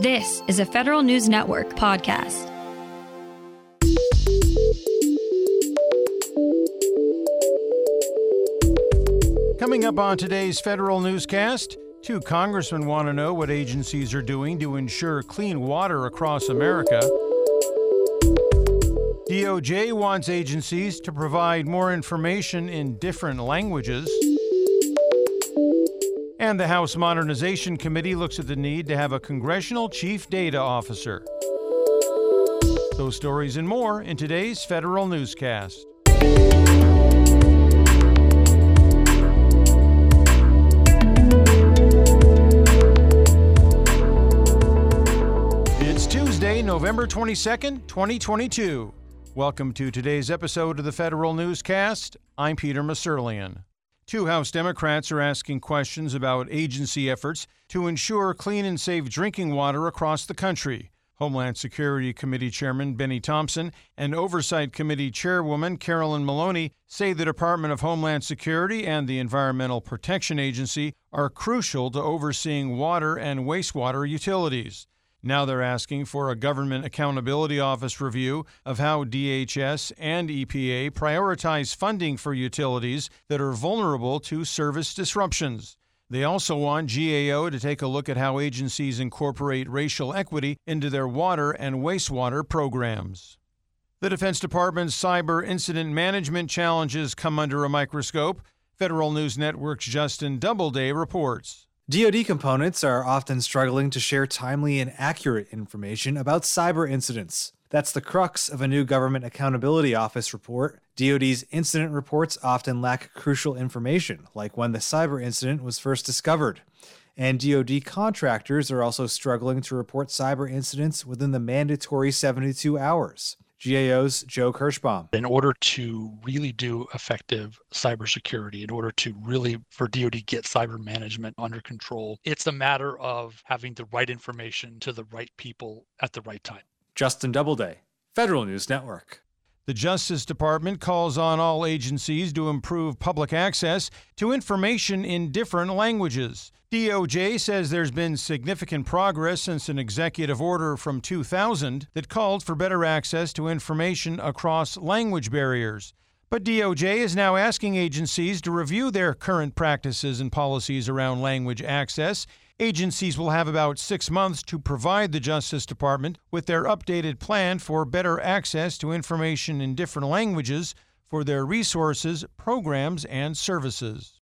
This is a Federal News Network podcast. Coming up on today's Federal Newscast, two congressmen want to know what agencies are doing to ensure clean water across America. DOJ wants agencies to provide more information in different languages. And the House Modernization Committee looks at the need to have a congressional chief data officer. Those stories and more in today's Federal Newscast. It's Tuesday, November 22nd, 2022. Welcome to today's episode of the Federal Newscast. I'm Peter Musurlian. Two House Democrats are asking questions about agency efforts to ensure clean and safe drinking water across the country. Homeland Security Committee Chairman Benny Thompson and Oversight Committee Chairwoman Carolyn Maloney say the Department of Homeland Security and the Environmental Protection Agency are crucial to overseeing water and wastewater utilities. Now they're asking for a Government Accountability Office review of how DHS and EPA prioritize funding for utilities that are vulnerable to service disruptions. They also want GAO to take a look at how agencies incorporate racial equity into their water and wastewater programs. The Defense Department's cyber incident management challenges come under a microscope. Federal News Network's Justin Doubleday reports. DoD components are often struggling to share timely and accurate information about cyber incidents. That's the crux of a new Government Accountability Office report. DoD's incident reports often lack crucial information, like when the cyber incident was first discovered. And DoD contractors are also struggling to report cyber incidents within the mandatory 72 hours. GAO's Joe Kirschbaum. In order to really do effective cybersecurity, in order to really for DoD get cyber management under control, it's a matter of having the right information to the right people at the right time. Justin Doubleday, Federal News Network. The Justice Department calls on all agencies to improve public access to information in different languages. DOJ says there's been significant progress since an executive order from 2000 that called for better access to information across language barriers. But DOJ is now asking agencies to review their current practices and policies around language access Agencies will have about six months to provide the Justice Department with their updated plan for better access to information in different languages for their resources, programs, and services.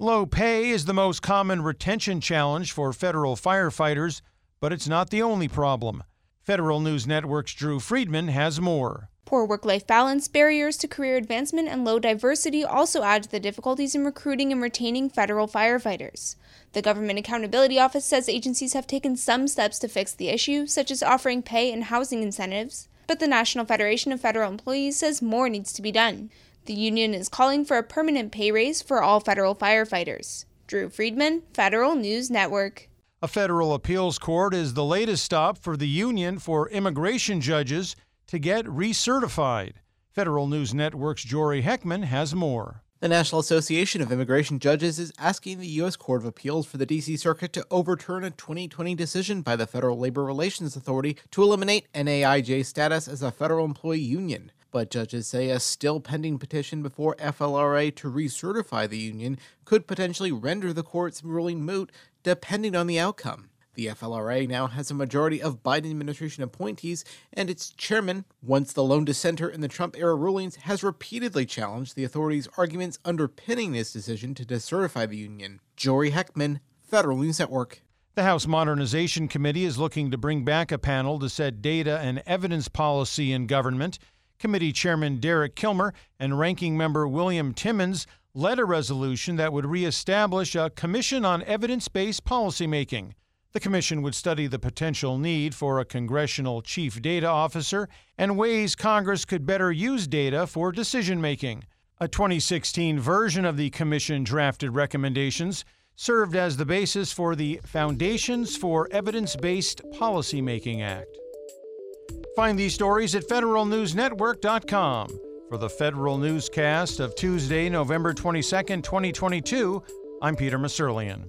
Low pay is the most common retention challenge for federal firefighters, but it's not the only problem. Federal News Network's Drew Friedman has more. Poor work life balance, barriers to career advancement, and low diversity also add to the difficulties in recruiting and retaining federal firefighters. The Government Accountability Office says agencies have taken some steps to fix the issue, such as offering pay and housing incentives, but the National Federation of Federal Employees says more needs to be done. The union is calling for a permanent pay raise for all federal firefighters. Drew Friedman, Federal News Network. A federal appeals court is the latest stop for the Union for Immigration Judges to get recertified. Federal News Network's Jory Heckman has more. The National Association of Immigration Judges is asking the U.S. Court of Appeals for the D.C. Circuit to overturn a 2020 decision by the Federal Labor Relations Authority to eliminate NAIJ status as a federal employee union. But judges say a still pending petition before FLRA to recertify the union could potentially render the court's ruling moot, depending on the outcome. The FLRA now has a majority of Biden administration appointees, and its chairman, once the lone dissenter in the Trump era rulings, has repeatedly challenged the authority's arguments underpinning this decision to decertify the union. Jory Heckman, Federal News Network. The House Modernization Committee is looking to bring back a panel to set data and evidence policy in government. Committee Chairman Derek Kilmer and Ranking Member William Timmons led a resolution that would reestablish a Commission on Evidence Based Policymaking. The Commission would study the potential need for a congressional chief data officer and ways Congress could better use data for decision making. A 2016 version of the Commission drafted recommendations served as the basis for the Foundations for Evidence Based Policymaking Act. Find these stories at federalnewsnetwork.com. For the Federal Newscast of Tuesday, November 22, 2022, I'm Peter Musurlian.